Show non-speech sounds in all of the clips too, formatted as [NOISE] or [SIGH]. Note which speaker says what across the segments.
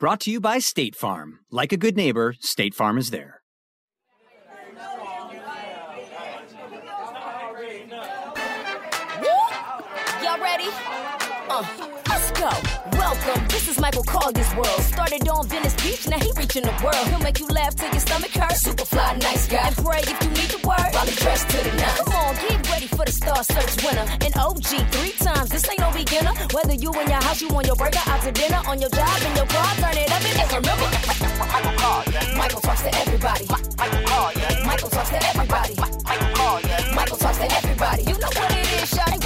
Speaker 1: Brought to you by State Farm. Like a good neighbor, State Farm is there.
Speaker 2: Y'all ready? Uh. This is Michael Colyar's world. Started on Venice Beach, now he reaching the world. He'll make you laugh till your stomach hurts. Super fly, nice guy. And pray if you need the word. Probably dressed to the nines. Come on, get ready for the Star Search winner. An OG three times. This ain't no beginner. Whether you in your house, you on your burger, out to dinner, on your job, in your car, turn it up and just remember. Michael Colyar. Michael talks to everybody. Michael Colyar. Michael talks to everybody. Michael Colyar. Michael talks to everybody. You know what it is, shawty.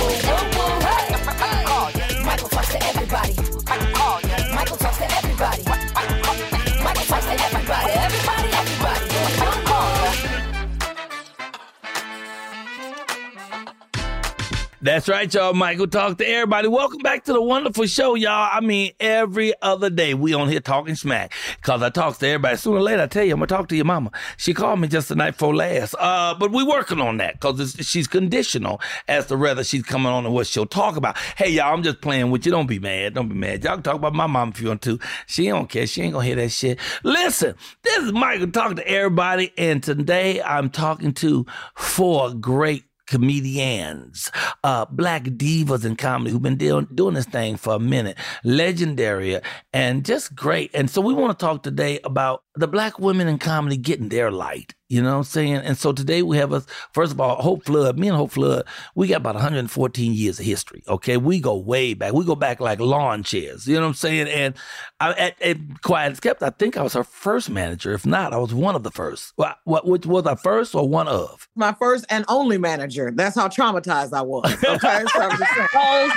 Speaker 3: That's right, y'all. Michael talk to everybody. Welcome back to the wonderful show, y'all. I mean, every other day we on here talking smack because I talk to everybody. Sooner or later, I tell you, I'm gonna talk to your mama. She called me just the night before last. Uh, but we working on that because she's conditional as to whether she's coming on and what she'll talk about. Hey, y'all, I'm just playing with you. Don't be mad. Don't be mad. Y'all can talk about my mom if you want to. She don't care. She ain't gonna hear that shit. Listen, this is Michael talking to everybody, and today I'm talking to four great comedians, uh, black divas in comedy who've been doing, doing this thing for a minute, legendary and just great. And so we want to talk today about the black women in comedy getting their light. You know what I'm saying? And so today we have us, first of all, Hope Flood. Me and Hope Flood, we got about 114 years of history. Okay. We go way back. We go back like lawn chairs. You know what I'm saying? And I, at, at Quiet Kept, I think I was her first manager. If not, I was one of the first. What, what which was I first or one of?
Speaker 4: My first and only manager. That's how traumatized I was. Okay. so I'm just saying. [LAUGHS] [LAUGHS]
Speaker 3: oh,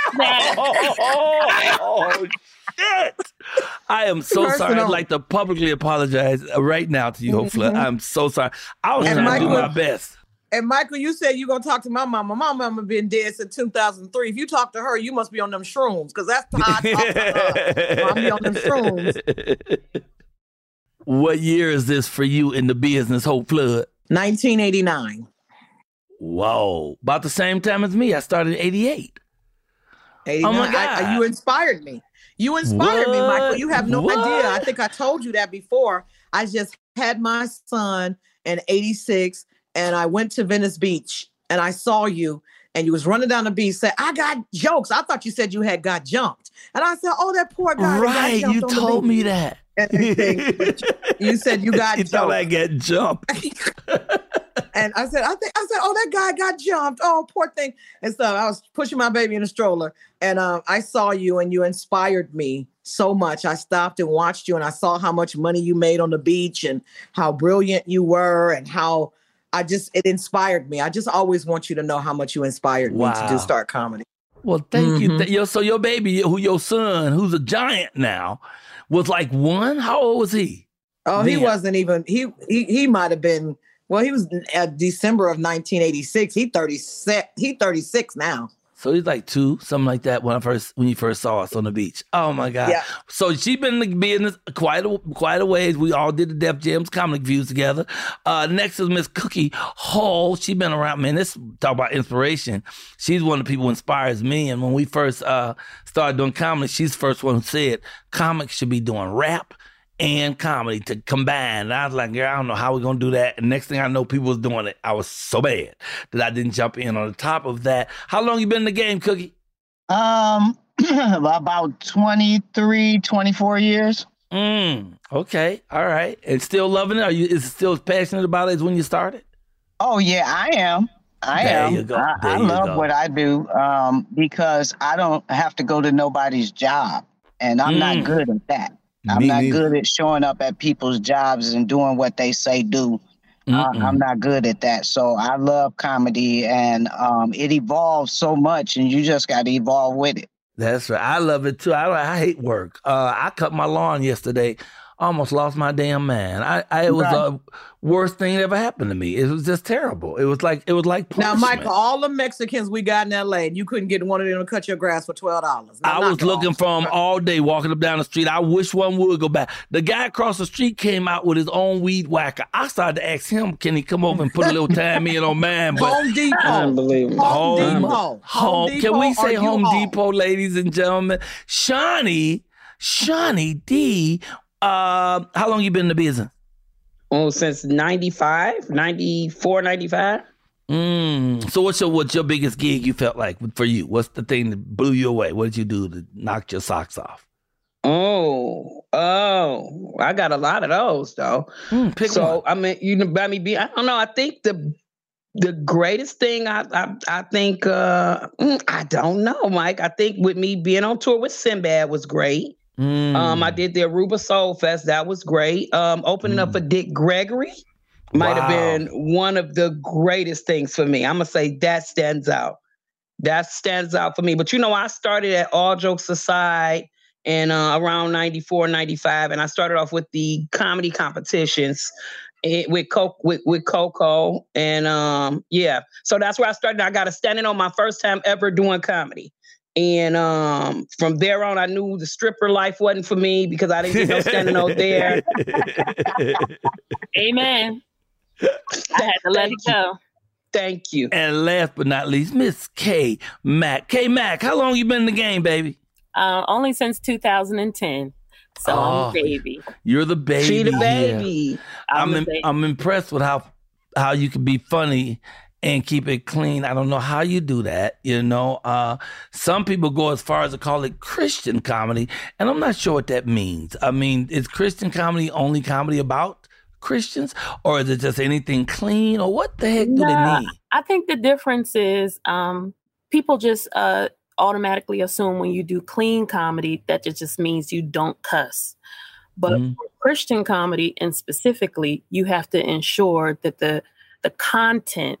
Speaker 3: oh, oh, oh, oh shit. I am so
Speaker 4: First
Speaker 3: sorry. I'd like to publicly apologize right now to you, Hope Flood. Mm-hmm. I'm so sorry. I was
Speaker 4: And
Speaker 3: trying to do my best.
Speaker 4: And Michael, you said you're gonna talk to my mama. My mama been dead since 2003. If you talk to her, you must be on them shrooms because that's how I talk to her. I'm on them shrooms. [LAUGHS]
Speaker 3: What year is this for you in the business, Hope Flood?
Speaker 4: 1989.
Speaker 3: Whoa. About the same time as me. I started in 88.
Speaker 4: 89.
Speaker 3: Oh my
Speaker 4: I- I-
Speaker 3: God.
Speaker 4: you inspired me. You inspired me, Michael. You have no
Speaker 3: What?
Speaker 4: idea. I think I told you that before. I just had my son in 86 and I went to Venice Beach and I saw you and you was running down the beach said, I got jokes. I thought you said you had got jumped. And I said, Oh, that poor guy. got
Speaker 3: Right. You told me that.
Speaker 4: You said you [LAUGHS] got
Speaker 3: you thought I
Speaker 4: jumped.
Speaker 3: get jumped. [LAUGHS]
Speaker 4: and I said, I think I said, oh, that guy got jumped. Oh, poor thing. And so I was pushing my baby in a stroller, and um, I saw you, and you inspired me so much. I stopped and watched you, and I saw how much money you made on the beach, and how brilliant you were, and how I just it inspired me. I just always want you to know how much you inspired wow. me to do start comedy.
Speaker 3: Well, thank mm-hmm. you. Yo, so your baby, who your son, who's a giant now, was like one. How old was he?
Speaker 4: Oh, then? he wasn't even. He he he might have been. Well, he was at December of 1986. He 36. He 36 now.
Speaker 3: So he's like two, something like that. When I first when you first saw us on the beach. Oh my god! Yeah. So she's been in the business quite a quite a ways. We all did the Def Jams comic views together. Uh, next is Miss Cookie Hull. She been around. Man, this talk about inspiration. She's one of the people who inspires me. And when we first uh, started doing comedy, she's the first one who said comics should be doing rap and comedy to combine. And I was like, girl, I don't know how we're gonna do that. And next thing I know, people was doing it. I was so bad that I didn't jump in. On the top of that, how long you been in the game, Cookie?
Speaker 5: Um, [CLEARS THROAT] about 23, 24 years.
Speaker 3: Mm, okay, all right. And still loving it? Are you is it still as passionate about it as when you started?
Speaker 5: Oh yeah, I am. I there am. I, I love go. what I do um, because I don't have to go to nobody's job, and I'm mm. not good at that. I'm not neither. good at showing up at people's jobs and doing what they say do. Uh, I'm not good at that. So I love comedy and um, it evolves so much and you just got to evolve with it.
Speaker 3: That's right. I love it too. I, I hate work. Uh, I cut my lawn yesterday almost lost my damn man. I, I it was right. a worst thing that ever happened to me. It was just terrible. It was like it was like
Speaker 4: punishment. now, Michael. All the Mexicans we got in L.A. and you couldn't get one of them to cut your grass for twelve dollars.
Speaker 3: I was looking for them all day, walking up down the street. I wish one would go back. The guy across the street came out with his own weed whacker. I started to ask him, can he come over and put a little time in on man?
Speaker 4: But Home Depot, unbelievable.
Speaker 3: Home, Home Depot. Home, Home Depot. Can we say Home Depot, ladies and gentlemen? Shanie. Shanie D uh, how long you been in the business?
Speaker 6: Oh, since 95, 94, 95.
Speaker 3: Mm. So what's your what's your biggest gig you felt like for you? What's the thing that blew you away? What did you do to knock your socks off?
Speaker 6: Oh, oh, I got a lot of those though. Mm, so one. I mean, you know, by me be I don't know. I think the the greatest thing I I, I think uh mm, I don't know, Mike. I think with me being on tour with Sinbad was great. Mm. Um, I did the Aruba Soul Fest. That was great. Um, opening mm. up for Dick Gregory might wow. have been one of the greatest things for me. I'm gonna say that stands out. That stands out for me. But you know, I started at All Jokes Aside and uh, around 94, 95, and I started off with the comedy competitions eh, with Coco, with, with Coco, and um, yeah. So that's where I started. I got a standing on my first time ever doing comedy. And um, from there on, I knew the stripper life wasn't for me because I didn't get no standing out there. [LAUGHS]
Speaker 7: Amen. I had to let it go.
Speaker 6: Thank you.
Speaker 3: And last but not least, Miss K Mack. K Mack, how long you been in the game, baby?
Speaker 7: Uh, only since 2010. So oh, I'm the baby.
Speaker 3: You're the baby.
Speaker 6: She the baby.
Speaker 3: I'm, I'm, in, I'm impressed with how how you can be funny and keep it clean. I don't know how you do that. You know, uh, some people go as far as to call it Christian comedy, and I'm not sure what that means. I mean, is Christian comedy only comedy about Christians, or is it just anything clean, or what the heck do they mean?
Speaker 7: I think the difference is um, people just uh, automatically assume when you do clean comedy that it just means you don't cuss. But mm. Christian comedy, and specifically, you have to ensure that the the content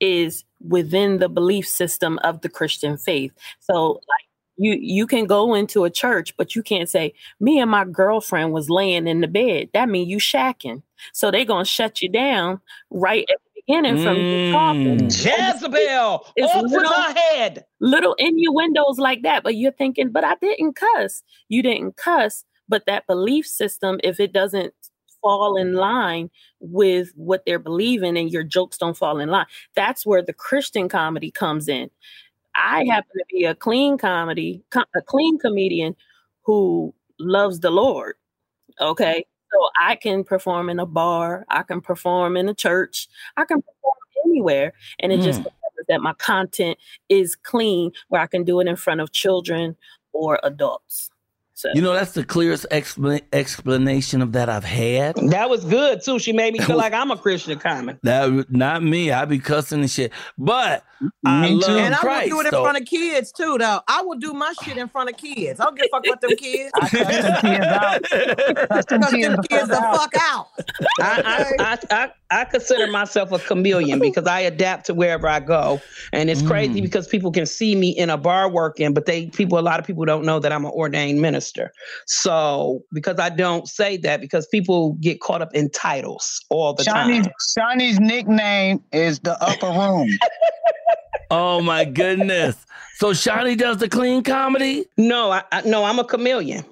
Speaker 7: is within the belief system of the Christian faith. So like you you can go into a church, but you can't say, me and my girlfriend was laying in the bed. That means you shacking. So they're gonna shut you down right at the beginning from mm. talking.
Speaker 6: Jezebel, it's off little, her head.
Speaker 7: Little innuendos like that. But you're thinking, but I didn't cuss. You didn't cuss, but that belief system, if it doesn't fall in line with what they're believing and your jokes don't fall in line. That's where the Christian comedy comes in. I happen to be a clean comedy, a clean comedian who loves the Lord. Okay. So I can perform in a bar, I can perform in a church, I can perform anywhere. And it mm. just that my content is clean where I can do it in front of children or adults.
Speaker 3: So. You know, that's the clearest expl- explanation of that I've had.
Speaker 6: That was good too. She made me feel [LAUGHS] like I'm a Christian common.
Speaker 3: That not me. I be cussing and shit. But I love
Speaker 4: and
Speaker 3: Christ,
Speaker 4: I will do it in
Speaker 3: so.
Speaker 4: front of kids too, though. I will do my shit in front of kids. I don't give a fuck about them kids.
Speaker 5: I cuss them kids out. [LAUGHS] Cuss them
Speaker 4: Cuss
Speaker 5: kids
Speaker 4: them
Speaker 5: the
Speaker 4: kids the
Speaker 5: fuck out.
Speaker 4: fuck out.
Speaker 6: I, I, I, I, I consider myself a chameleon oh. because I adapt to wherever I go, and it's crazy mm. because people can see me in a bar working, but they people a lot of people don't know that I'm an ordained minister. So because I don't say that because people get caught up in titles all the
Speaker 5: Shanie's,
Speaker 6: time.
Speaker 5: Shanie's nickname is the upper room. [LAUGHS]
Speaker 3: Oh my goodness. So Shanie does the clean comedy?
Speaker 6: No, I, I no, I'm a chameleon.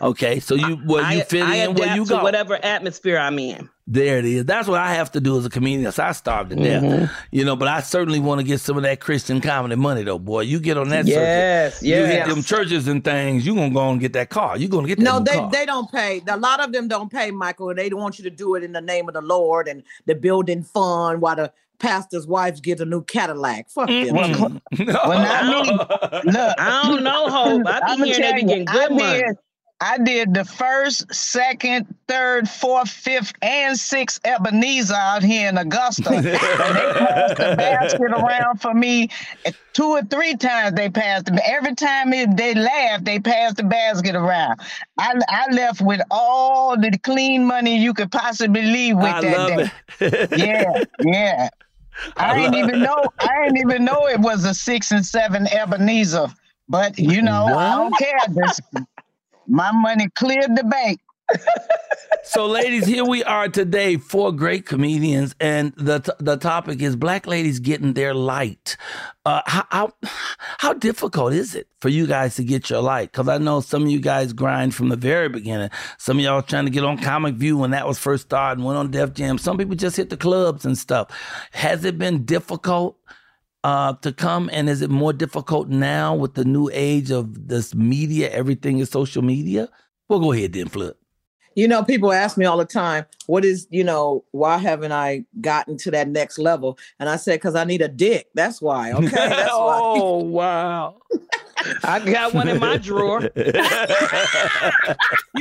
Speaker 3: Okay, so you well you
Speaker 6: I,
Speaker 3: fit
Speaker 6: I
Speaker 3: in where
Speaker 6: adapt
Speaker 3: you
Speaker 6: to
Speaker 3: go.
Speaker 6: whatever atmosphere I'm in.
Speaker 3: There it is. That's what I have to do as a comedian. So I starved to death,
Speaker 6: Mhm.
Speaker 3: you know. But I certainly want to get some of that Christian comedy money, though, boy. You get on that
Speaker 6: Yes,
Speaker 3: circuit, you hit them churches and things. You gonna go and get that car. You gonna get that
Speaker 4: No, they
Speaker 3: car.
Speaker 4: they don't pay. A lot of them don't pay, Michael. They don't want you to do it in the name of the Lord and the building fund while the pastor's wives get a new Cadillac. Fuck them.
Speaker 3: Mm-mm. [LAUGHS]
Speaker 5: Well, not me. [LAUGHS] Look,
Speaker 6: I don't know, Hope. I
Speaker 5: I'ma
Speaker 6: be hearing they be getting good
Speaker 5: I
Speaker 6: money.
Speaker 5: Did, I did the first, second, third, fourth, fifth, and sixth Ebenezer out here in Augusta. [LAUGHS] and they passed the basket around for me two or three times. They passed it. Every time they laughed, they passed the basket around. I, I left with all the clean money you could possibly leave with
Speaker 3: I
Speaker 5: that day.
Speaker 3: it.
Speaker 5: Yeah, yeah. [LAUGHS] I,
Speaker 3: I
Speaker 5: didn't even know. I didn't even know it was a six and seven Ebenezer. But you know, I don't care. This, my money cleared the bank. [LAUGHS]
Speaker 3: so, ladies, here we are today, four great comedians, and the t- the topic is black ladies getting their light. Uh, how, how how difficult is it for you guys to get your light? Because I know some of you guys grind from the very beginning. Some of y'all trying to get on Comic View when that was first started, and went on Def Jam. Some people just hit the clubs and stuff. Has it been difficult? Uh, to come and is it more difficult now with the new age of this media? Everything is social media. Well, go ahead, then, Flip.
Speaker 4: You know, people ask me all the time, what is, you know, why haven't I gotten to that next level? And I said, because I need a dick. That's why. [LAUGHS] Okay. That's why.
Speaker 3: oh [LAUGHS] wow!
Speaker 6: I got one in my drawer.
Speaker 4: you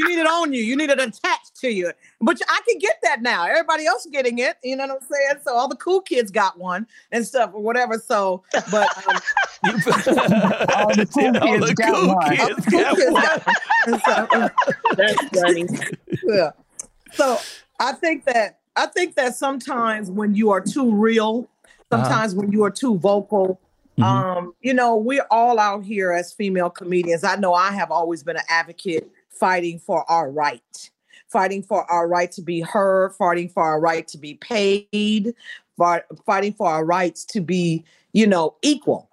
Speaker 4: need it on you. You need it attached to you. But I can get that now. Everybody else getting it. You know what I'm saying? So all the cool kids got one and stuff or whatever. So, but um, [LAUGHS]
Speaker 5: All the cool
Speaker 3: Yeah, all
Speaker 5: kids
Speaker 3: the
Speaker 5: got
Speaker 3: cool
Speaker 5: one.
Speaker 3: kids
Speaker 4: all the cool kids got and
Speaker 6: That's funny.
Speaker 4: Yeah. So I think that I think that sometimes when you are too real, sometimes when you are too vocal, um, you know, we're all out here as female comedians. I know I have always been an advocate fighting for our right, fighting for our right to be heard, fighting for our right to be paid, fighting for our rights to be, you know, equal.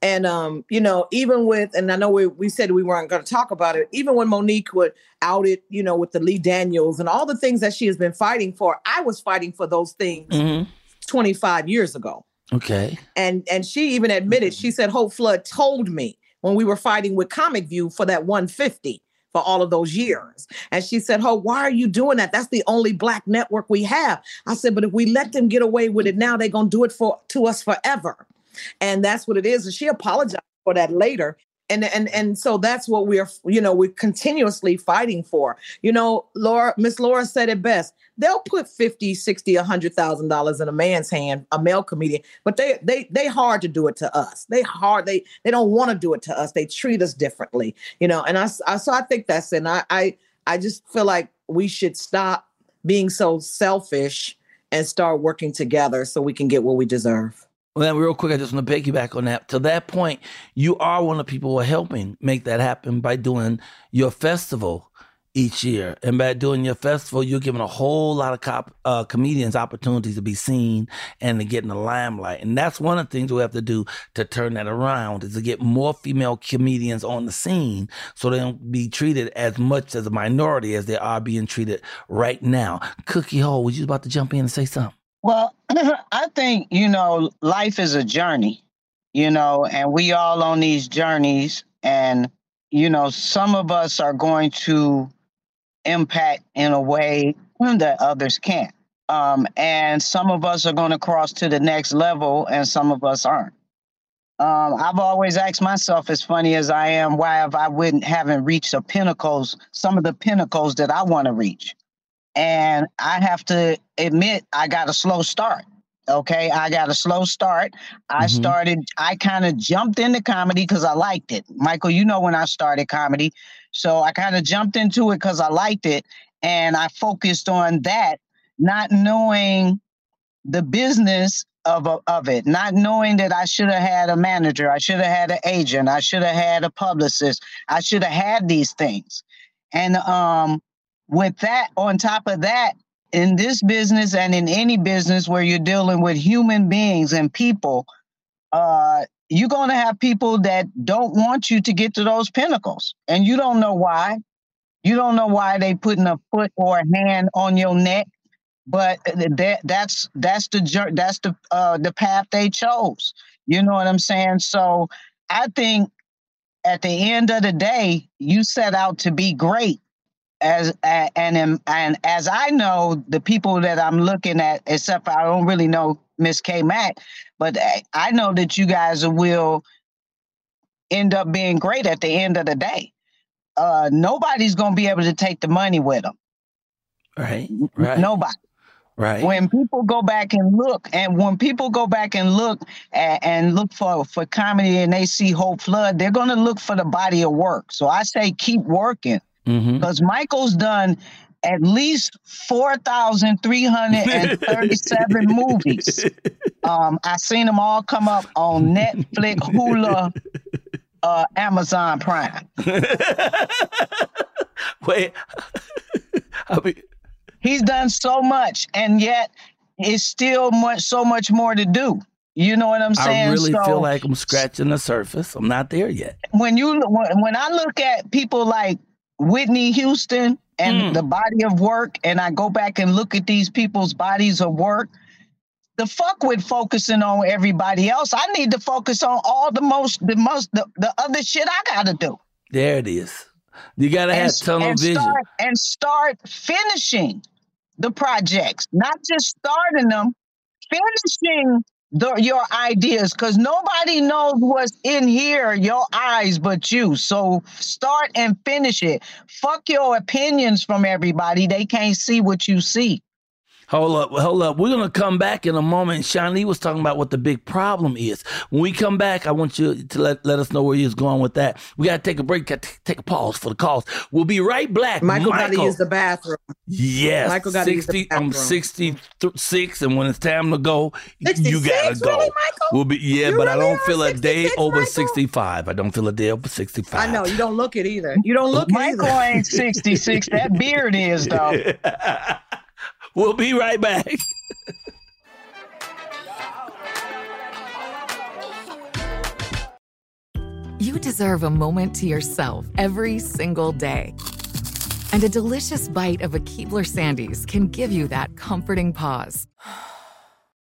Speaker 4: And um, you know, even with, and I know we, we said we weren't going to talk about it, even when Mo'Nique would out it, you know, with the Lee Daniels and all the things that she has been fighting for, I was fighting for those things
Speaker 3: Mhm.
Speaker 4: 25 years ago.
Speaker 3: Okay.
Speaker 4: And and she even admitted, she said Hope Flood told me when we were fighting with Comic View for that 150 for all of those years. And she said, Hope, why are you doing that? That's the only black network we have. I said, but if we let them get away with it now, they're gonna do it for to us forever. And that's what it is. And she apologized for that later. And and and so that's what we're, you know, we're continuously fighting for. You know, Laura, Miss Laura said it best. They'll put 50, 60, a hundred thousand dollars in a man's hand, a male comedian, but they they they hard to do it to us. They hard, they they don't want to do it to us. They treat us differently, you know. And I so I think that's it. And I I I just feel like we should stop being so selfish and start working together so we can get what we deserve.
Speaker 3: Well, then, real quick, I just want to piggyback on that. To that point, you are one of the people who are helping make that happen by doing your festival each year. And by doing your festival, you're giving a whole lot of cop, uh, comedians opportunities to be seen and to get in the limelight. And that's one of the things we have to do to turn that around is to get more female comedians on the scene so they don't be treated as much as a minority as they are being treated right now. Cookie Hull, was you about to jump in and say something?
Speaker 5: Well, [CLEARS THROAT] I think, you know, life is a journey, you know, and we all on these journeys. And, you know, some of us are going to impact in a way that others can't. Um, and some of us are going to cross to the next level and some of us aren't. Um, I've always asked myself, as funny as I am, why have I wouldn't haven't reached the pinnacles, some of the pinnacles that I want to reach. And I have to admit, I got a slow start. Okay, I got a slow start. I mm-hmm. started, I kind of jumped into comedy because I liked it. Michael, you know when I started comedy. So I kind of jumped into it because I liked it. And I focused on that, not knowing the business of, of it, not knowing that I should have had a manager, I should have had an agent, I should have had a publicist, I should have had these things. And um, with that, on top of that, in this business and in any business where you're dealing with human beings and people, uh, you're going to have people that don't want you to get to those pinnacles, and you don't know why. You don't know why they putting a foot or a hand on your neck, but that that's that's the that's the uh, the path they chose. You know what I'm saying? So I think at the end of the day, you set out to be great, as and and as I know the people that I'm looking at, except for I don't really know Miss K Mack, but I know that you guys will end up being great at the end of the day. Uh, nobody's gonna be able to take the money with them.
Speaker 3: Right. Right.
Speaker 5: Nobody.
Speaker 3: Right.
Speaker 5: When people go back and look, and when people go back and look at, and look for for comedy, and they see Hope Flood, they're going to look for the body of work. So I say keep working because mm-hmm. Michael's done at least 4,337 [LAUGHS] movies. Um, I seen them all come up on Netflix, Hulu, uh, Amazon Prime. [LAUGHS]
Speaker 3: Wait, [LAUGHS]
Speaker 5: I mean, he's done so much, and yet it's still much, so much more to do. You know what I'm saying?
Speaker 3: I really so, feel like I'm scratching the surface. I'm not there yet.
Speaker 5: When you when, when I look at people like Whitney Houston and mm. the body of work, and I go back and look at these people's bodies of work, the fuck with focusing on everybody else. I need to focus on all the most, the most, the, the other shit I gotta do.
Speaker 3: There it is. You gotta and, have tunnel
Speaker 5: and
Speaker 3: vision
Speaker 5: start, and start finishing the projects, not just starting them, finishing the, your ideas because nobody knows what's in here, your eyes, but you. So start and finish it. Fuck your opinions from everybody. They can't see what you see.
Speaker 3: Hold up, hold up. We're gonna come back in a moment. Shanie was talking about what the big problem is. When we come back, I want you to let, let us know where you're going with that. We gotta take a break, gotta take a pause for the calls. We'll be right back.
Speaker 4: Michael, Michael. gotta use the bathroom.
Speaker 3: Yes.
Speaker 4: Michael gotta 60, use the bathroom.
Speaker 3: I'm 66, and when it's time to go,
Speaker 4: 66?
Speaker 3: you gotta go.
Speaker 4: Really, Michael?
Speaker 3: We'll be yeah,
Speaker 4: you
Speaker 3: but
Speaker 4: really
Speaker 3: I don't feel a day over 65. I don't feel a day over 65.
Speaker 4: I know you don't look it either. You don't look
Speaker 5: Michael
Speaker 4: it
Speaker 5: either. ain't 66. that beard is though. [LAUGHS]
Speaker 3: we'll be right back.
Speaker 8: You deserve a moment to yourself every single day. And a delicious bite of a Keebler Sandies can give you that comforting pause. [SIGHS]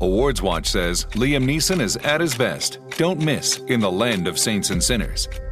Speaker 9: Awards Watch says Liam Neeson is at his best. Don't miss In the Land of Saints and Sinners.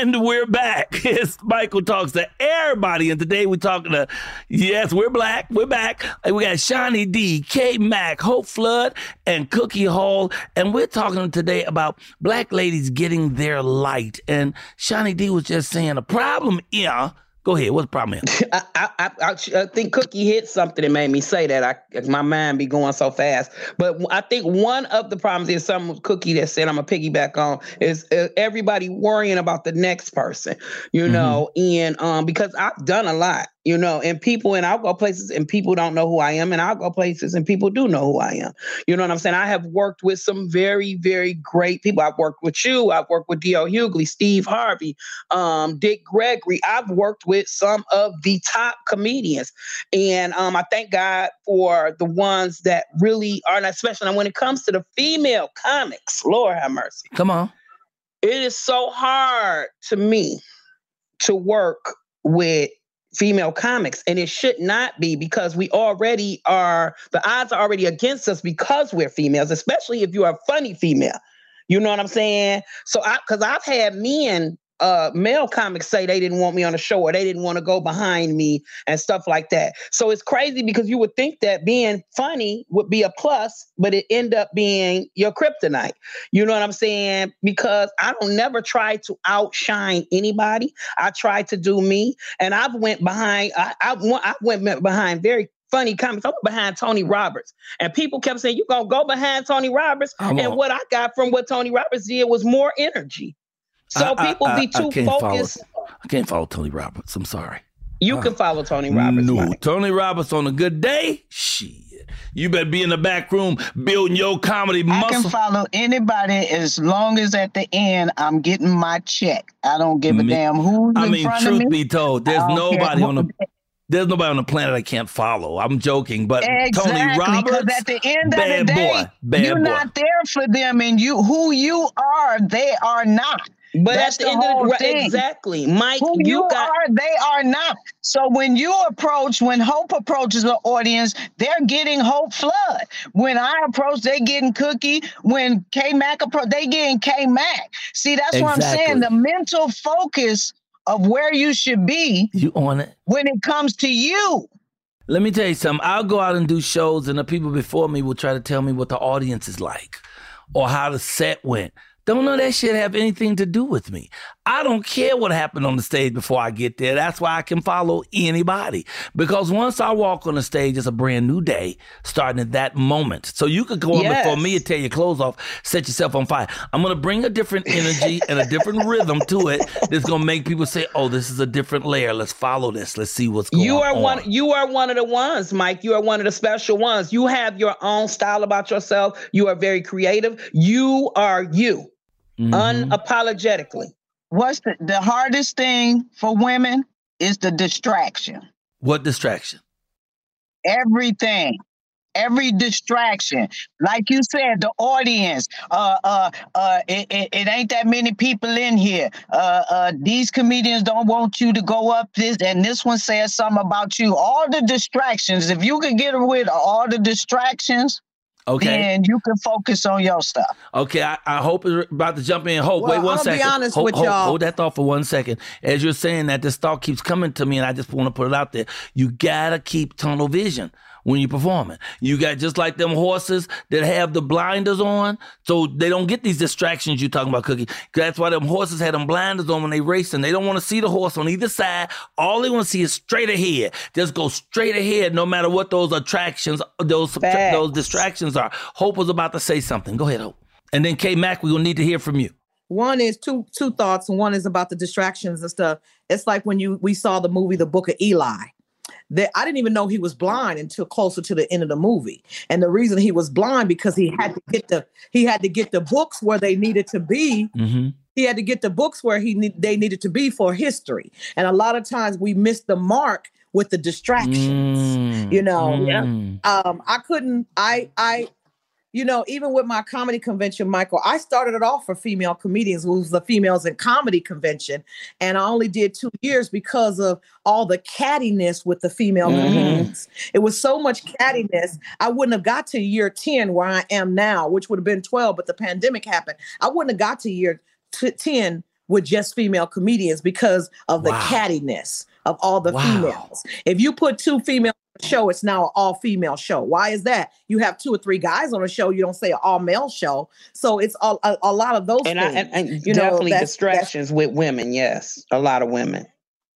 Speaker 3: And we're back. [LAUGHS] It's Michael talks to everybody, and today we're talking to yes, we're black, we're back. We got Shanie D, K Mac, Hope Flood, and Cookie Hull, and we're talking today about black ladies getting their light. And Shanie D was just saying the problem, yeah Go ahead. What's the problem? [LAUGHS]
Speaker 6: I, I, I, I, think Cookie hit something that made me say that. I my mind be going so fast. But I think one of the problems is some Cookie that said I'm a piggyback on is uh, everybody worrying about the next person. You mm-hmm. know, and um because I've done a lot you know, and people, and I'll go places and people don't know who I am, and I'll go places and people do know who I am. You know what I'm saying? I have worked with some very, very great people. I've worked with you, I've worked with D.L. Hughley, Steve Harvey, um, Dick Gregory. I've worked with some of the top comedians. And um, I thank God for the ones that really are, not, special especially when it comes to the female comics, Lord have mercy.
Speaker 3: Come on.
Speaker 6: It is so hard to me to work with female comics and it should not be because we already are the odds are already against us because we're females especially if you're a funny female. You know what i'm saying? So i because i've had men uh, male comics say they didn't want me on the show or they didn't want to go behind me and stuff like that. So it's crazy because you would think that being funny would be a plus, but it end up being your kryptonite. You know what I'm saying? Because I don't never try to outshine anybody. I try to do me, and I've went behind. I, I, I went behind very funny comics. I went behind Tony Roberts, and people kept saying, "You're gonna go behind Tony Roberts?" and what I got from what Tony Roberts did was more energy. So I, people I, be too focused.
Speaker 3: Follow, I can't follow Tony Roberts. I'm sorry.
Speaker 6: You uh, can follow Tony Roberts. No,
Speaker 3: Mike. Tony Roberts on a good day. Shit. You better be in the back room building your comedy muscle. I
Speaker 5: can follow anybody as long as at the end I'm getting my check. I don't give a me, damn who's I mean,
Speaker 3: truth be told, there's nobody on the there's nobody on the planet I can't follow. I'm joking, but exactly, Tony Roberts,
Speaker 5: at the end of the day, boy, you're boy. not there for them, and you who you are, they are not.
Speaker 6: But That's at the, the end of the thing. exactly, Mike,
Speaker 5: Who you, you got, are, they are not. So when you approach, when Hope approaches the audience, they're getting Hope Flood. When I approach, they're getting Cookie. When K Mack approach, they getting K Mack. See, that's exactly. what I'm saying. The mental focus of where you should be.
Speaker 3: You on it
Speaker 5: when it comes to you.
Speaker 3: Let me tell you something. I'll go out and do shows, and the people before me will try to tell me what the audience is like or how the set went. Don't know that shit have anything to do with me. I don't care what happened on the stage before I get there. That's why I can follow anybody. Because once I walk on the stage, it's a brand new day starting at that moment. So you could go yes. on before me and tear your clothes off, set yourself on fire. I'm going to bring a different energy and a different rhythm to it that's going to make people say, oh, this is a different layer. Let's follow this. Let's see what's going
Speaker 6: you are
Speaker 3: on.
Speaker 6: One, you are one of the ones, Mike. You are one of the special ones. You have your own style about yourself. You are very creative. You are you mm-hmm. unapologetically.
Speaker 5: What's the, the hardest thing for women is the distraction.
Speaker 3: What distraction?
Speaker 5: Everything. Every distraction, like you said, the audience. Uh, uh, uh, it, it, it ain't that many people in here. Uh, uh, these comedians don't want you to go up this, and this one says something about you. All the distractions. If you could get rid of all the distractions, Okay. And you can focus on your stuff.
Speaker 3: Okay, I, I hope is about to jump in. Hope, well, wait one
Speaker 4: I'll
Speaker 3: second.
Speaker 4: Be honest
Speaker 3: hold,
Speaker 4: with
Speaker 3: hold,
Speaker 4: y'all.
Speaker 3: hold that thought for one second. As you're saying that, this thought keeps coming to me, and I just want to put it out there. You gotta keep tunnel vision. When you're performing. You got just like them horses that have the blinders on, so they don't get these distractions you're talking about, Cookie. That's why them horses had them blinders on when they racing. They don't want to see the horse on either side. All they want to see is straight ahead. Just go straight ahead, no matter what those attractions, those those distractions are. Hope was about to say something. Go ahead, Hope. And then K Mack, we will need to hear from you.
Speaker 4: One is two two thoughts, and one is about the distractions and stuff. It's like when you we saw the movie The Book of Eli that I didn't even know he was blind until closer to the end of the movie. And the reason he was blind because he had to get the he had to get the books where they needed to be. Mm-hmm. He had to get the books where he need, they needed to be for history. And a lot of times we miss the mark with the distractions. Mm-hmm. You know, mm-hmm. um, I couldn't. I I you know, even with my comedy convention, Michael, I started it off for female comedians. It was the females in comedy convention. And I only did two years because of all the cattiness with the female mm-hmm. comedians. It was so much cattiness. I wouldn't have got to year 10 where I am now, which would have been 12, but the pandemic happened. I wouldn't have got to year t- 10 with just female comedians because of the wow. cattiness of all the wow. females. If you put two female show, it's now an all female show. Why is that? You have two or three guys on a show. You don't say an all male show. So it's all, a, a lot of those
Speaker 6: and
Speaker 4: things.
Speaker 6: I, and, and you definitely know, that's, distractions that's, with women. Yes, a lot of women.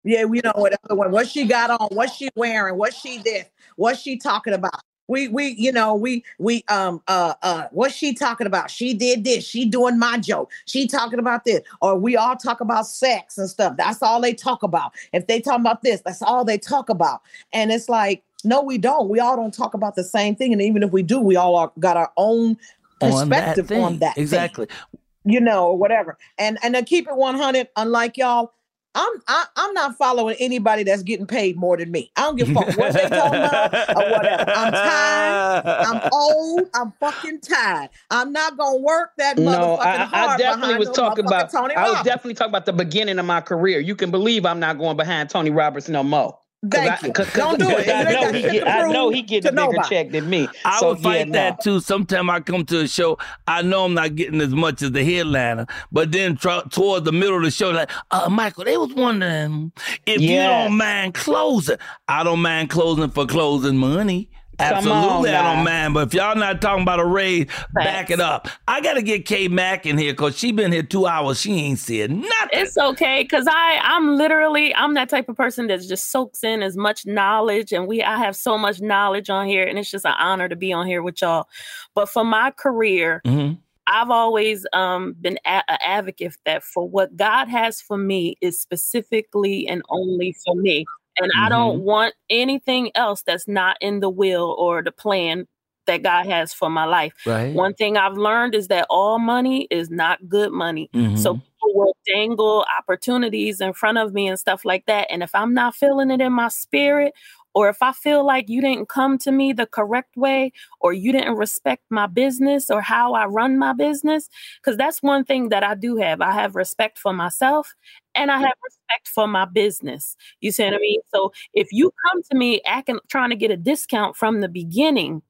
Speaker 4: Yeah, we know what other one. What she got on? What she wearing? What she did? What she talking about? we we you know we we um uh uh what's she talking about she did this she doing my joke she talking about this or we all talk about sex and stuff that's all they talk about if they talk about this that's all they talk about and it's like no we don't we all don't talk about the same thing and even if we do we all are, got our own perspective on that, on that
Speaker 3: exactly
Speaker 4: thing, you know or whatever and and to keep it 100 unlike y'all I'm I, am i am not following anybody that's getting paid more than me. I don't give a fuck what they talking about or whatever. I'm tired. I'm [LAUGHS] old. I'm fucking tired. I'm not gonna work that no, I,
Speaker 6: I definitely was talking about. Tony I was definitely talking about the beginning of my career. You can believe I'm not going behind Tony Roberts no more.
Speaker 4: Thank I, you. Cause, Don't do it. [LAUGHS]
Speaker 6: I know, he get, I know he getting a bigger nobody. check than me.
Speaker 3: I so, would fight yeah, that no. too. Sometime I come to a show, I know I'm not getting as much as the headliner, but then tr- toward the middle of the show, like, uh, Michael, they was wondering if you don't mind closing. I don't mind closing for closing money. Absolutely, on, I don't mind. But if y'all not talking about a raise, back it up. I got to get K Mack in here because she been here two hours. She ain't said nothing.
Speaker 7: It's okay because I I'm literally I'm that type of person that just soaks in as much knowledge, and we I have so much knowledge on here, and it's just an honor to be on here with y'all. But for my career. Mm-hmm. I've always um, been an advocate that for what God has for me is specifically and only for me. And mm-hmm. I don't mm-hmm. want anything else that's not in the will or the plan that God has for my life. Right. One thing I've learned is that all money is not good money. Mm-hmm. So people will dangle opportunities in front of me and stuff like that. And if I'm not feeling it in my spirit or if I feel like you didn't come to me the correct way, or you didn't respect my business or how I run my business, because that's one thing that I do have. I have respect for myself and I have respect for my business. You see what I mean? So if you come to me acting trying to get a discount from the beginning,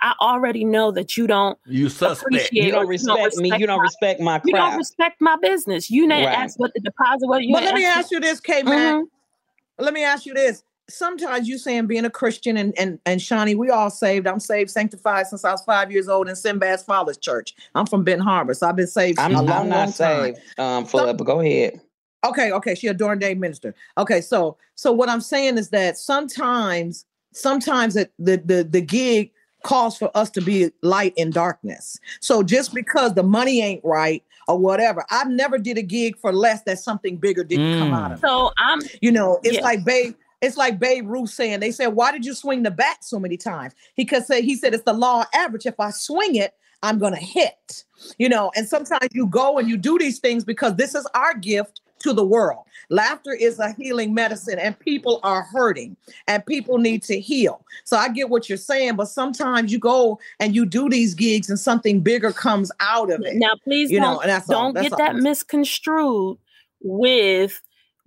Speaker 7: I already know that you don't
Speaker 3: you suspect
Speaker 6: you don't respect, don't respect me you don't my, respect my craft.
Speaker 7: you don't respect my business you didn't right. ask what the deposit was
Speaker 4: but let me ask you this K man mm-hmm. let me ask you this sometimes you saying being a Christian and and and Shanie, we all saved. I'm saved, sanctified since I was five years old in Sinbad's father's church. I'm from Benton Harbor, so I've been saved.
Speaker 6: I'm,
Speaker 4: a long,
Speaker 6: I'm not
Speaker 4: long
Speaker 6: saved, um, Philip. But go ahead.
Speaker 4: Okay, okay, she a day minister. Okay, so so what I'm saying is that sometimes, sometimes it, the the the gig calls for us to be light in darkness. So just because the money ain't right or whatever, I've never did a gig for less that something bigger didn't mm. come out of.
Speaker 7: So I'm,
Speaker 4: you know, it's yes. like babe it's like Babe Ruth saying, they said, why did you swing the bat so many times? He could say, he said, it's the law of average. If I swing it, I'm going to hit, you know, and sometimes you go and you do these things because this is our gift to the world. Laughter is a healing medicine, and people are hurting and people need to heal. So I get what you're saying, but sometimes you go and you do these gigs and something bigger comes out of it.
Speaker 7: Now, please you don't, know, don't get that misconstrued with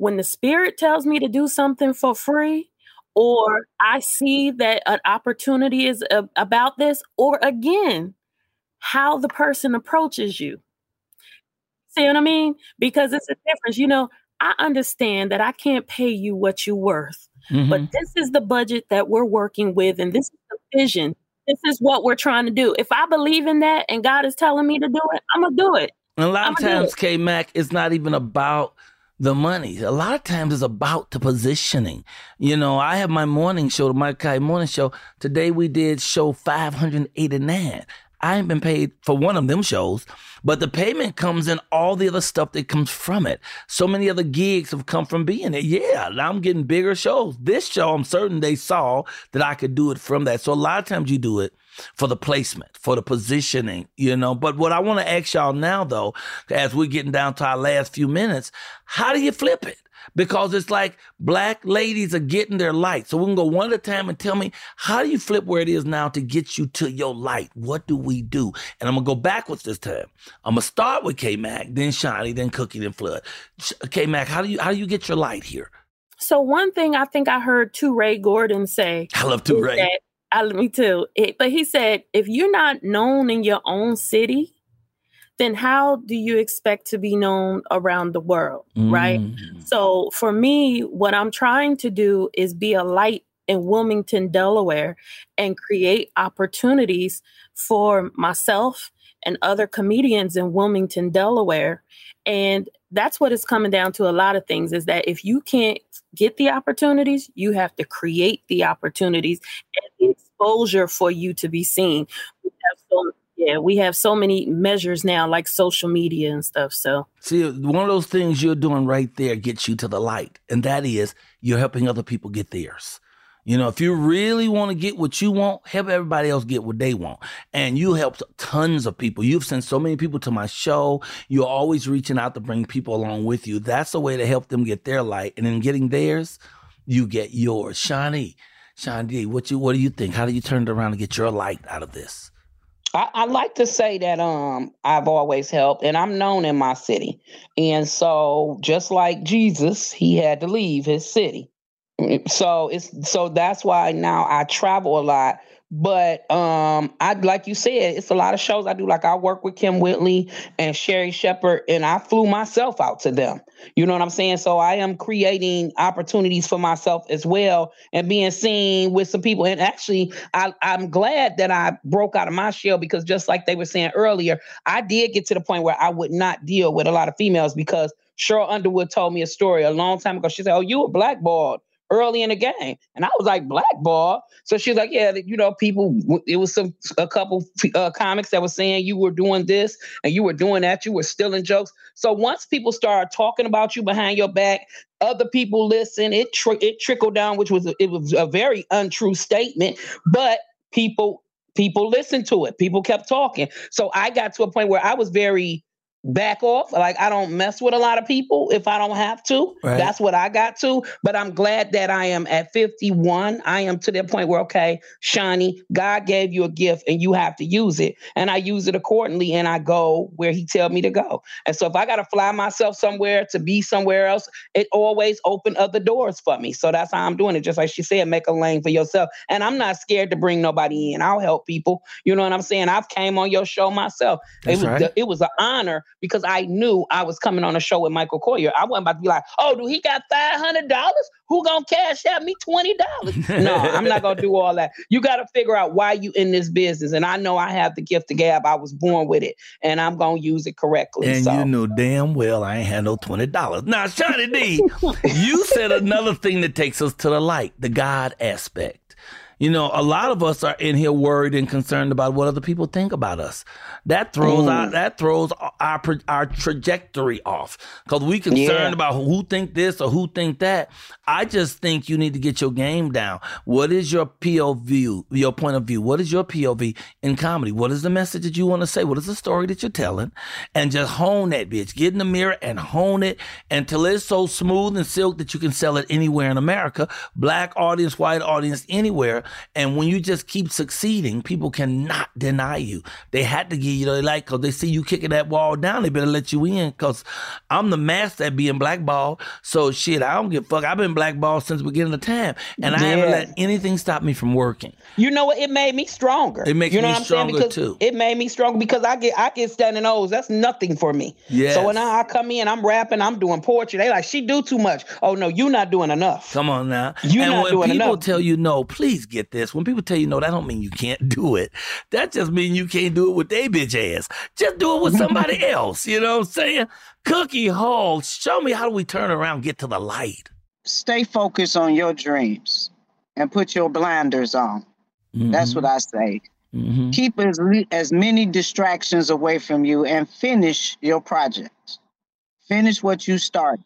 Speaker 7: when the spirit tells me to do something for free or I see that an opportunity is a, about this, or again, how the person approaches you. See what I mean? Because it's a difference. You know, I understand that I can't pay you what you're worth. Mm-hmm. But this is the budget that we're working with, and this is the vision. This is what we're trying to do. If I believe in that and God is telling me to do it, I'm gonna do it.
Speaker 3: And a lot I'm of times, K Mack, it's not even about the money. A lot of times it's about the positioning. You know, I have my morning show, the Mike Kai morning show. Today we did show 589. I ain't been paid for one of them shows, but the payment comes in all the other stuff that comes from it. So many other gigs have come from being it. Yeah, now I'm getting bigger shows. This show, I'm certain they saw that I could do it from that. So a lot of times you do it for the placement, for the positioning, you know. But what I want to ask y'all now, though, as we're getting down to our last few minutes, how do you flip it? because it's like black ladies are getting their light. So we can go one at a time and tell me how do you flip where it is now to get you to your light? What do we do? And I'm gonna go backwards this time. I'm gonna start with K Mack, then Shiny, then Cookie, then Flood. K Mack, how do you how do you get your light here?
Speaker 7: So one thing I think I heard Touré Gordon say.
Speaker 3: I love Touré.
Speaker 7: I, me too. It, but he said, if you're not known in your own city, then how do you expect to be known around the world? Mm. Right. So for me, what I'm trying to do is be a light in Wilmington, Delaware, and create opportunities for myself and other comedians in Wilmington, Delaware. And that's what it's coming down to a lot of things is that if you can't get the opportunities, you have to create the opportunities and exposure for you to be seen. So yeah, we have so many measures now, like social media and stuff. So,
Speaker 3: see, one of those things you're doing right there gets you to the light, and that is you're helping other people get theirs. You know, if you really want to get what you want, help everybody else get what they want. And you helped tons of people. You've sent so many people to my show. You're always reaching out to bring people along with you. That's a way to help them get their light. And in getting theirs, you get yours. Shanie, Shanie, what you what do you think? How do you turn it around and get your light out of this?
Speaker 6: I, I, like to say that um I've always helped and I'm known in my city. And so just like Jesus, he had to leave his city. So it's so that's why now I travel a lot but um, I like you said, it's a lot of shows I do. Like I work with Kym Whitley and Sherri Shepherd, and I flew myself out to them. You know what I'm saying? So I am creating opportunities for myself as well and being seen with some people. And actually, I, I'm glad that I broke out of my shell because just like they were saying earlier, I did get to the point where I would not deal with a lot of females because Sheryl Underwood told me a story a long time ago. She said, Oh, you were blackballed early in the game. And I was like, blackball. So she's like, yeah, you know, people, it was some, a couple uh, comics that were saying you were doing this and you were doing that. You were stealing jokes. So once people started talking about you behind your back, other people listen. It, tri- it trickled down, which was, it was a very untrue statement, but people, people listened to it. People kept talking. So I got to a point where I was very, back off. Like I don't mess with a lot of people if I don't have to. Right. That's what I got to. But I'm glad that I am at 51. I am to the point where, okay, Shanie, God gave you a gift and you have to use it. And I use it accordingly and I go where he tell me to go. And so if I gotta fly myself somewhere to be somewhere else, it always open other doors for me. So that's how I'm doing it. Just like she said, make a lane for yourself. And I'm not scared to bring nobody in. I'll help people. You know what I'm saying? I've came on your show myself. That's it was right. it was an honor because I knew I was coming on a show with Michael Colyar. I wasn't about to be like, oh, do he got five hundred dollars? Who gonna cash out me twenty dollars? [LAUGHS] no, I'm not gonna do all that. You got to figure out why you in this business. And I know I have the gift of gab. I was born with it, and I'm gonna use it correctly.
Speaker 3: And
Speaker 6: so.
Speaker 3: you know damn well I ain't had no twenty dollars. Now, Shanie D, you said another thing that takes us to the light, the God aspect. You know, a lot of us are in here worried and concerned about what other people think about us. That throws our, mm. that throws our our trajectory off because we concerned yeah. about who think this or who think that. I just think you need to get your game down. What is your POV, your point of view? What is your POV in comedy? What is the message that you want to say? What is the story that you're telling? And just hone that bitch. Get in the mirror and hone it until it's so smooth and silk that you can sell it anywhere in America, black audience, white audience, anywhere And when you just keep succeeding, people cannot deny you. They had to give you the light because they see you kicking that wall down. They better let you in because I'm the master at being blackballed. So shit, I don't give a fuck. I've been blackballed since the beginning of time, and I haven't let anything stop me from working.
Speaker 6: You know what? It made me stronger.
Speaker 3: It makes
Speaker 6: you know
Speaker 3: me
Speaker 6: what I'm
Speaker 3: stronger
Speaker 6: saying? Because
Speaker 3: too.
Speaker 6: It made me stronger because I get I get standing O's. That's nothing for me.
Speaker 3: Yes.
Speaker 6: So when I, I come in, I'm rapping, I'm doing poetry. They like she do too much. Oh no, you not doing enough.
Speaker 3: Come on now.
Speaker 6: You
Speaker 3: and
Speaker 6: not
Speaker 3: when
Speaker 6: doing
Speaker 3: people
Speaker 6: enough.
Speaker 3: tell you no, please get this. When people tell you no, that don't mean you can't [LAUGHS] do it. That just means you can't do it with their bitch ass. Just do it with somebody [LAUGHS] else. You know what I'm saying? Cookie Hull, show me how do we turn around, get to the light.
Speaker 5: Stay focused on your dreams and put your blinders on. That's what I say.
Speaker 3: Mm-hmm.
Speaker 5: Keep as as many distractions away from you and finish your project. Finish what you started.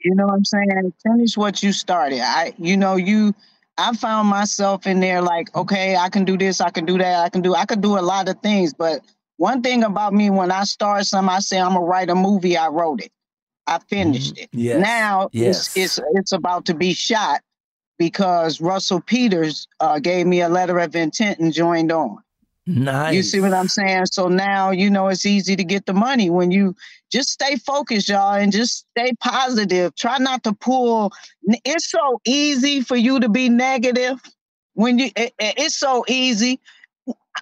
Speaker 5: You know what I'm saying? Finish what you started. I, you know, you. I found myself in there like, okay, I can do this, I can do that, I can do, I can do a lot of things. But one thing about me, when I start something, I say I'm gonna write a movie. I wrote it. I finished it.
Speaker 3: Yes.
Speaker 5: Now
Speaker 3: Yes.
Speaker 5: it's, it's it's about to be shot because Russell Peters uh, gave me a letter of intent and joined on.
Speaker 3: Nice.
Speaker 5: You see what I'm saying? So now you know it's easy to get the money when you just stay focused, y'all, and just stay positive. Try not to pull. It's so easy for you to be negative when you. it- it- it's so easy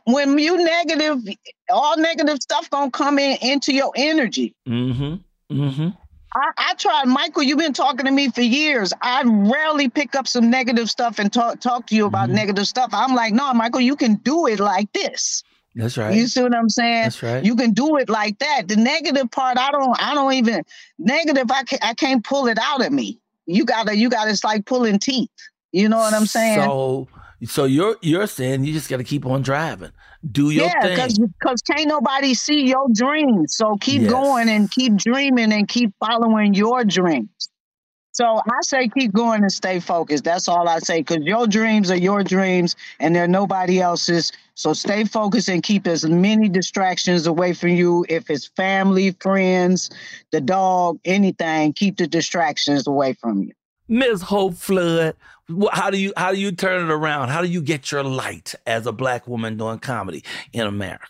Speaker 5: when you negative. All negative stuff gonna come in into your energy.
Speaker 3: Mm-hmm. Mm-hmm.
Speaker 5: I, I tried, Michael. You've been talking to me for years. I rarely pick up some negative stuff and talk talk to you about
Speaker 3: Mm-hmm.
Speaker 5: negative stuff. I'm like, no, Michael, you can do it like this.
Speaker 3: That's right.
Speaker 5: You see what I'm saying?
Speaker 3: That's right.
Speaker 5: You can do it like that. The negative part, I don't, I don't even negative. I can't, I can't pull it out of me. You gotta, you gotta. It's like pulling teeth. You know what I'm saying?
Speaker 3: So, so you're you're saying you just got to keep on driving, do your
Speaker 5: yeah,
Speaker 3: thing.
Speaker 5: because because can't nobody see your dreams. So keep
Speaker 3: Yes.
Speaker 5: going and keep dreaming and keep following your dreams. So I say keep going and stay focused. That's all I say. Because your dreams are your dreams and they're nobody else's. So stay focused and keep as many distractions away from you. If it's family, friends, the dog, anything, keep the distractions away from you.
Speaker 3: Miss Hope Flood, how do you how do you turn it around? How do you get your light as a black woman doing comedy in America?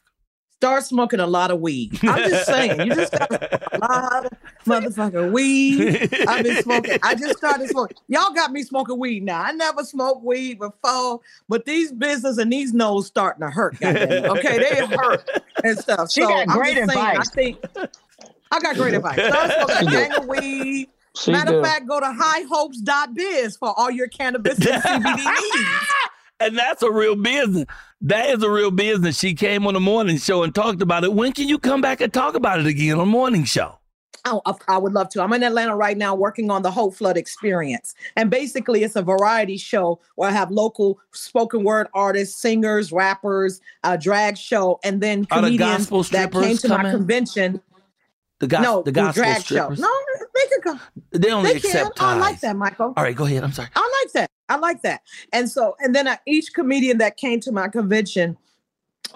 Speaker 4: Start smoking a lot of weed. I'm just saying, you just got a [LAUGHS] lot of motherfucking weed. I've been smoking. I just started smoking. Y'all got me smoking weed now. I never smoked weed before, but these business and these nose starting to hurt. goddamn. Okay, they hurt and stuff.
Speaker 5: She
Speaker 4: so
Speaker 5: got
Speaker 4: I'm
Speaker 5: great
Speaker 4: just saying, I think I got great advice. Start smoking a gang of weed.
Speaker 6: She
Speaker 4: Matter
Speaker 6: do.
Speaker 4: of fact, go to highhopes.biz for all your cannabis and [LAUGHS] CBD needs.
Speaker 3: And that's a real business. That is a real business. She came on the morning show and talked about it. When can you come back and talk about it again on morning show?
Speaker 4: Oh, I- would love to. I'm in Atlanta right now working on the Hope Flood Experience. And basically, it's a variety show where I have local spoken word artists, singers, rappers, a drag show, and then
Speaker 3: the
Speaker 4: comedians
Speaker 3: gospel
Speaker 4: that came
Speaker 3: strippers
Speaker 4: to my
Speaker 3: coming?
Speaker 4: convention.
Speaker 3: The gos-
Speaker 4: no,
Speaker 3: the gospel
Speaker 4: drag
Speaker 3: strippers.
Speaker 4: show. No, they can come.
Speaker 3: They only
Speaker 4: They can.
Speaker 3: accept
Speaker 4: I like that, Michael.
Speaker 3: All right, go ahead. I'm sorry.
Speaker 4: I like that. I like that. And so, and then uh, each comedian that came to my convention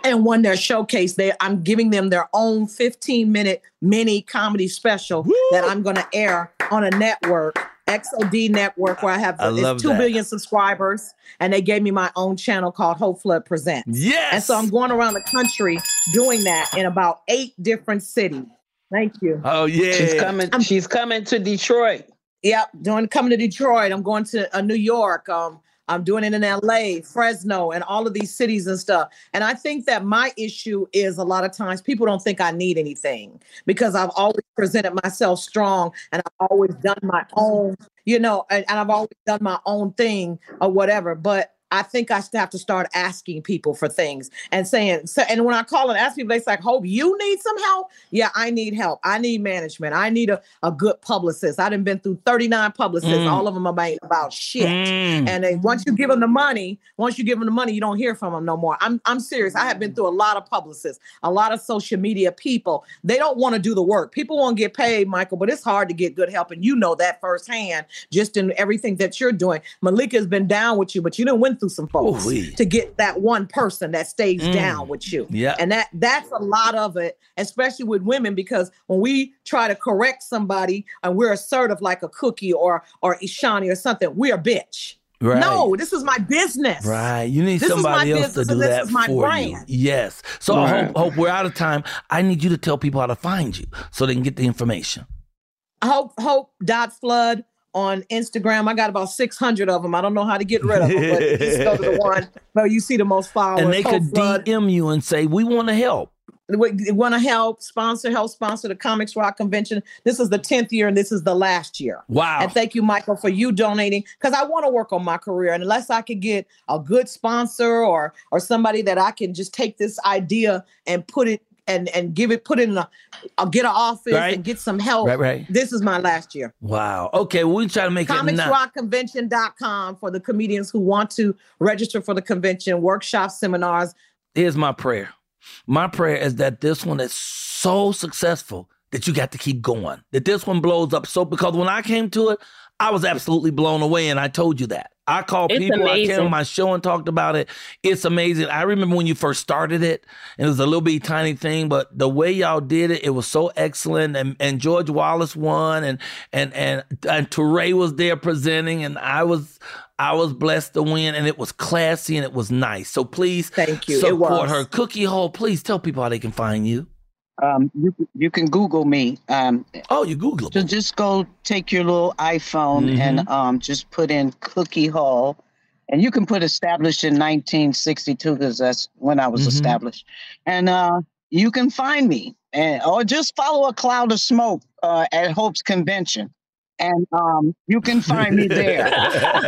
Speaker 4: and won their showcase, they I'm giving them their own 15 minute mini comedy special that I'm going to air on a network. XOD network where I have
Speaker 3: I
Speaker 4: it's two
Speaker 3: that.
Speaker 4: billion subscribers, and they gave me my own channel called Hope Flood Presents.
Speaker 3: Yes.
Speaker 4: and so I'm going around the country doing that in about eight different cities. Thank you.
Speaker 3: Oh yeah.
Speaker 6: She's coming. she's coming to Detroit.
Speaker 4: Yep, doing coming to Detroit. I'm going to uh, New York. Um, I'm doing it in LA, Fresno, and all of these cities and stuff. And I think that my issue is a lot of times people don't think I need anything because I've always presented myself strong and I've always done my own, you know, and, and I've always done my own thing or whatever. But I think I still have to start asking people for things and saying, so, and when I call and ask people, they say, like, Hope, you need some help? Yeah, I need help. I need management. I need a, a good publicist. I done been through 39 publicists.
Speaker 3: Mm.
Speaker 4: All of them are about, about shit.
Speaker 3: Mm.
Speaker 4: And they, once you give them the money, once you give them the money, you don't hear from them no more. I'm, I'm serious. I have been through a lot of publicists, a lot of social media people. They don't want to do the work. People want to get paid, Michael, but it's hard to get good help. And you know that firsthand, just in everything that you're doing. Malika has been down with you, but you done went through some folks
Speaker 3: Ooh-wee.
Speaker 4: to get that one person that stays
Speaker 3: Mm.
Speaker 4: down with you.
Speaker 3: Yeah.
Speaker 4: And that that's a lot of it, especially with women, because when we try to correct somebody and we're assertive like a cookie or or Ishani or something, we're a bitch.
Speaker 3: Right.
Speaker 4: No, this is my business.
Speaker 3: Right. You need
Speaker 4: this
Speaker 3: somebody else to do that for
Speaker 4: brand.
Speaker 3: you. Yes. So right. I hope, hope we're out of time. I need you to tell people how to find you so they can get the information.
Speaker 4: Hope hope dot flood on Instagram. I got about 600 of them. I don't know how to get rid of them, but just go to the [LAUGHS] one where you see the most followers.
Speaker 3: And they could DM you and say, we want to help.
Speaker 4: We want to help sponsor, help sponsor the Comics Rock Convention. This is the 10th year and this is the last year.
Speaker 3: Wow.
Speaker 4: And thank you, Michael, for you donating because I want to work on my career. And unless I could get a good sponsor or or somebody that I can just take this idea and put it and and give it put it in a I'll get an office right. and get some help.
Speaker 3: Right, right.
Speaker 4: This is my last year.
Speaker 3: Wow. Okay, well, we try to make it happen.
Speaker 4: Comicsrockconvention.com for the comedians who want to register for the convention, workshops, seminars.
Speaker 3: Here's my prayer. My prayer is that this one is so successful that you got to keep going. That this one blows up so because when I came to it, I was absolutely blown away, and I told you that. I called it's people. Amazing. I came on my show and talked about it. It's amazing. I remember when you first started it, and it was a little bit tiny thing, but the way y'all did it, it was so excellent. And and George Wallace won, and and and and Touré was there presenting, and I was I was blessed to win, and it was classy and it was nice. So please,
Speaker 4: thank you.
Speaker 3: Support her, Cookie Hull. Please tell people how they can find you.
Speaker 5: Um, you you can Google me. Um,
Speaker 3: oh, you Google.
Speaker 5: So just go take your little iPhone mm-hmm. and um, just put in Cookie Hull, and you can put established in 1962 because that's when I was mm-hmm. established, and uh, you can find me, and or just follow a cloud of smoke uh, at Hope's convention, and um, you can find me there.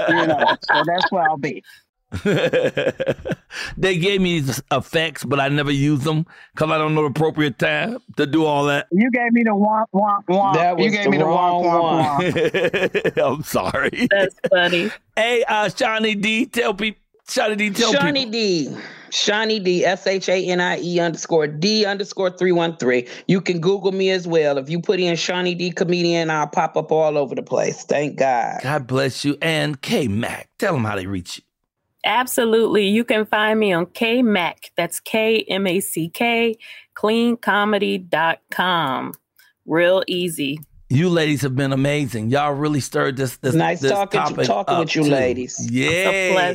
Speaker 5: you know, so that's where I'll be. [LAUGHS]
Speaker 3: they gave me these effects, but I never use them because I don't know the appropriate time to do all that.
Speaker 5: You gave me the womp womp womp. That was you gave the me the womp womp
Speaker 3: womp. [LAUGHS] I'm sorry.
Speaker 7: That's funny. [LAUGHS]
Speaker 3: Hey, uh, Shanie D, tell people. Shanie D, tell
Speaker 6: Shanie
Speaker 3: people.
Speaker 6: D. Shanie D, S H A N I E underscore D underscore 313. You can Google me as well. If you put in Shanie D comedian, I'll pop up all over the place. Thank God.
Speaker 3: God bless you. And K Mack, tell them how they reach you.
Speaker 7: Absolutely. You can find me on K Mack. That's K M A C K, cleancomedy.com. Real easy.
Speaker 3: You ladies have been amazing. Y'all really stirred this this
Speaker 6: nice
Speaker 3: this
Speaker 6: talking,
Speaker 3: topic
Speaker 6: talking with you
Speaker 3: too.
Speaker 6: ladies.
Speaker 3: Yeah,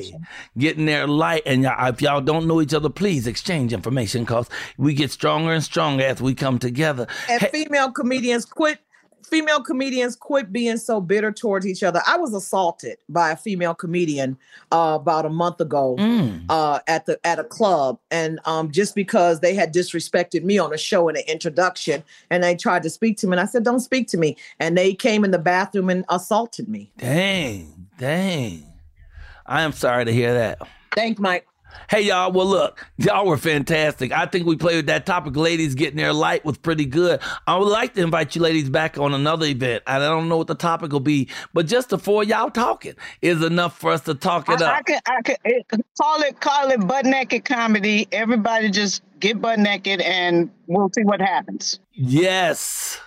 Speaker 3: getting there light. And y'all, if y'all don't know each other, please exchange information because we get stronger and stronger as we come together.
Speaker 4: And hey, female comedians, quit female comedians quit being so bitter towards each other. I was assaulted by a female comedian uh, about a month ago mm. uh, at the at a club, and um, just because they had disrespected me on a show in an introduction, and they tried to speak to me, and I said, "Don't speak to me," and they came in the bathroom and assaulted me.
Speaker 3: Dang, dang! I am sorry to hear that.
Speaker 4: Thank Mike.
Speaker 3: Hey, y'all. Well, look, y'all were fantastic. I think we played with that topic. Ladies getting their light was pretty good. I would like to invite you ladies back on another event. I don't know what the topic will be, but just the four y'all talking is enough for us to talk it
Speaker 5: I,
Speaker 3: up.
Speaker 5: I could, I could it, call it, call it butt naked comedy. Everybody just get butt naked and we'll see what happens.
Speaker 3: Yes.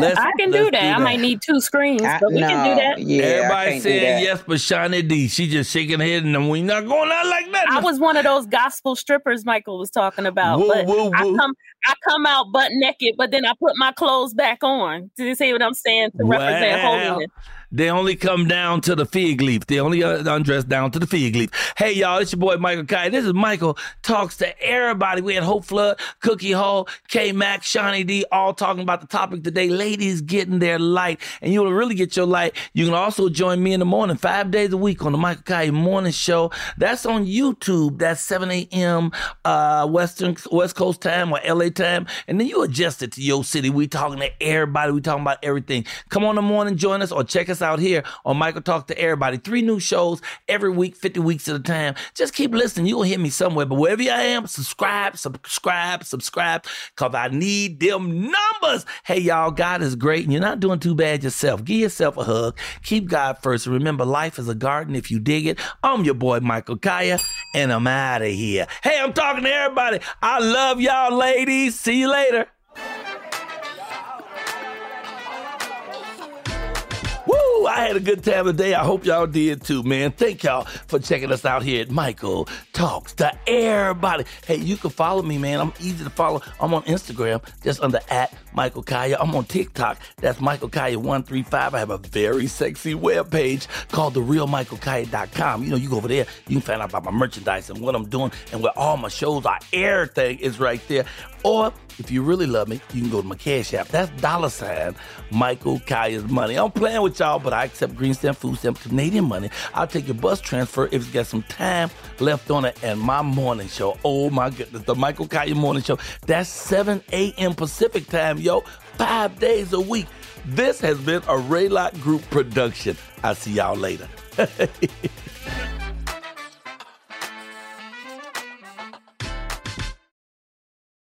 Speaker 7: Let's, I can do that. do that. I might need two screens, I, but we no, can do that.
Speaker 3: Yeah, Everybody saying yes, but Shanie D, she just shaking her head and we not going out like that.
Speaker 7: I was one of those gospel strippers Michael was talking about. Woo, but woo, woo. I come I come out butt naked, but then I put my clothes back on. Do you see what I'm saying? To represent holiness.
Speaker 3: They only come down to the fig leaf. They only uh, undress down to the fig leaf. Hey, y'all, it's your boy Michael Colyar. This is Michael Talks to everybody. We had Hope Flood, Cookie Hull, K Mack, Shanie D, all talking about the topic today. Ladies getting their light. And you will really get your light. You can also join me in the morning, five days a week on the Michael Colyar Morning Show. That's on YouTube. That's 7 a.m. Uh, Western West Coast time or LA time. And then you adjust it to your city. We talking to everybody. We talking about everything. Come on the morning, join us or check us out here on Michael Talk to Everybody. Three new shows every week, 50 weeks at a time. Just keep listening. You'll hear me somewhere. But wherever I am, subscribe, subscribe, subscribe, because I need them numbers. Hey, y'all, God is great, and you're not doing too bad yourself. Give yourself a hug. Keep God first. Remember, life is a garden if you dig it. I'm your boy, Michael Colyar, and I'm out of here. Hey, I'm talking to everybody. I love y'all, ladies. See you later. I had a good time today. I hope y'all did too, man. Thank y'all for checking us out here at Michael Talks to Everybody. Hey, you can follow me, man. I'm easy to follow. I'm on Instagram, just under at Michael Colyar. I'm on TikTok. That's Michael Kaya135. I have a very sexy webpage called therealmichaelcolyar.com. You know, you go over there, you can find out about my merchandise and what I'm doing and where all my shows are. Everything is right there. Or if you really love me, you can go to my cash app. That's dollar sign Michael Colyar's money. I'm playing with y'all, but I accept green stamp, food stamp, Canadian money. I'll take your bus transfer if it's got some time left on And my morning show, oh my goodness, the Michael Colyar morning show. That's 7 a.m. Pacific time, yo. Five days a week. This has been a Raylock Group production. I'll see y'all later. [LAUGHS]